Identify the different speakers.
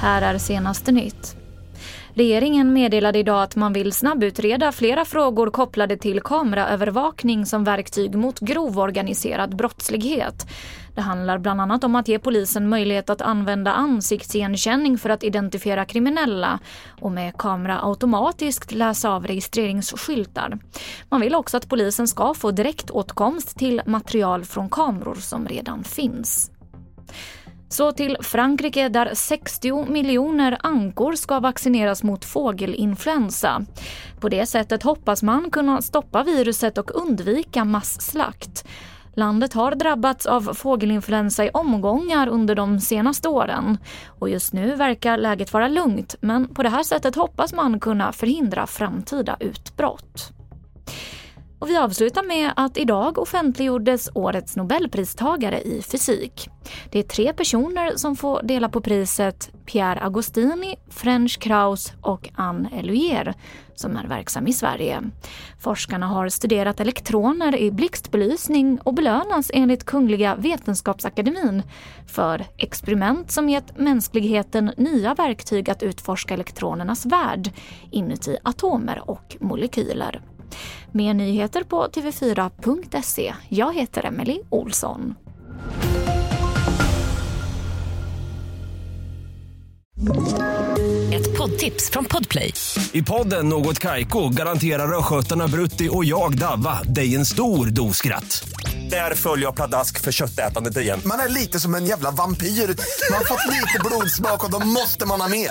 Speaker 1: Här är senaste nytt. Regeringen meddelade idag att man vill snabbutreda flera frågor kopplade till kameraövervakning som verktyg mot grov organiserad brottslighet. Det handlar bland annat om att ge polisen möjlighet att använda ansiktsigenkänning för att identifiera kriminella och med kamera automatiskt läsa av registreringsskyltar. Man vill också att polisen ska få direktåtkomst till material från kameror som redan finns. Så till Frankrike där 60 miljoner ankor ska vaccineras mot fågelinfluensa. På det sättet hoppas man kunna stoppa viruset och undvika masslakt. Landet har drabbats av fågelinfluensa i omgångar under de senaste åren. Och just nu verkar läget vara lugnt men på det här sättet hoppas man kunna förhindra framtida utbrott. Och vi avslutar med att idag offentliggjordes årets nobelpristagare i fysik. Det är tre personer som får dela på priset, Pierre Agostini, French Krauss och Anne Eluier som är verksam i Sverige. Forskarna har studerat elektroner i blixtbelysning och belönas enligt Kungliga Vetenskapsakademin för experiment som gett mänskligheten nya verktyg att utforska elektronernas värld inuti atomer och molekyler. Mer nyheter på tv4.se. Jag heter Emily Olsson.
Speaker 2: Ett poddtips från Podplay.
Speaker 3: I podden Något Kaiko garanterar östgötarna Brutti och jag, Davva, dig en stor dos skratt. Där följer jag pladask för köttätandet igen.
Speaker 4: Man är lite som en jävla vampyr. Man har fått lite blodsmak och då måste man ha mer.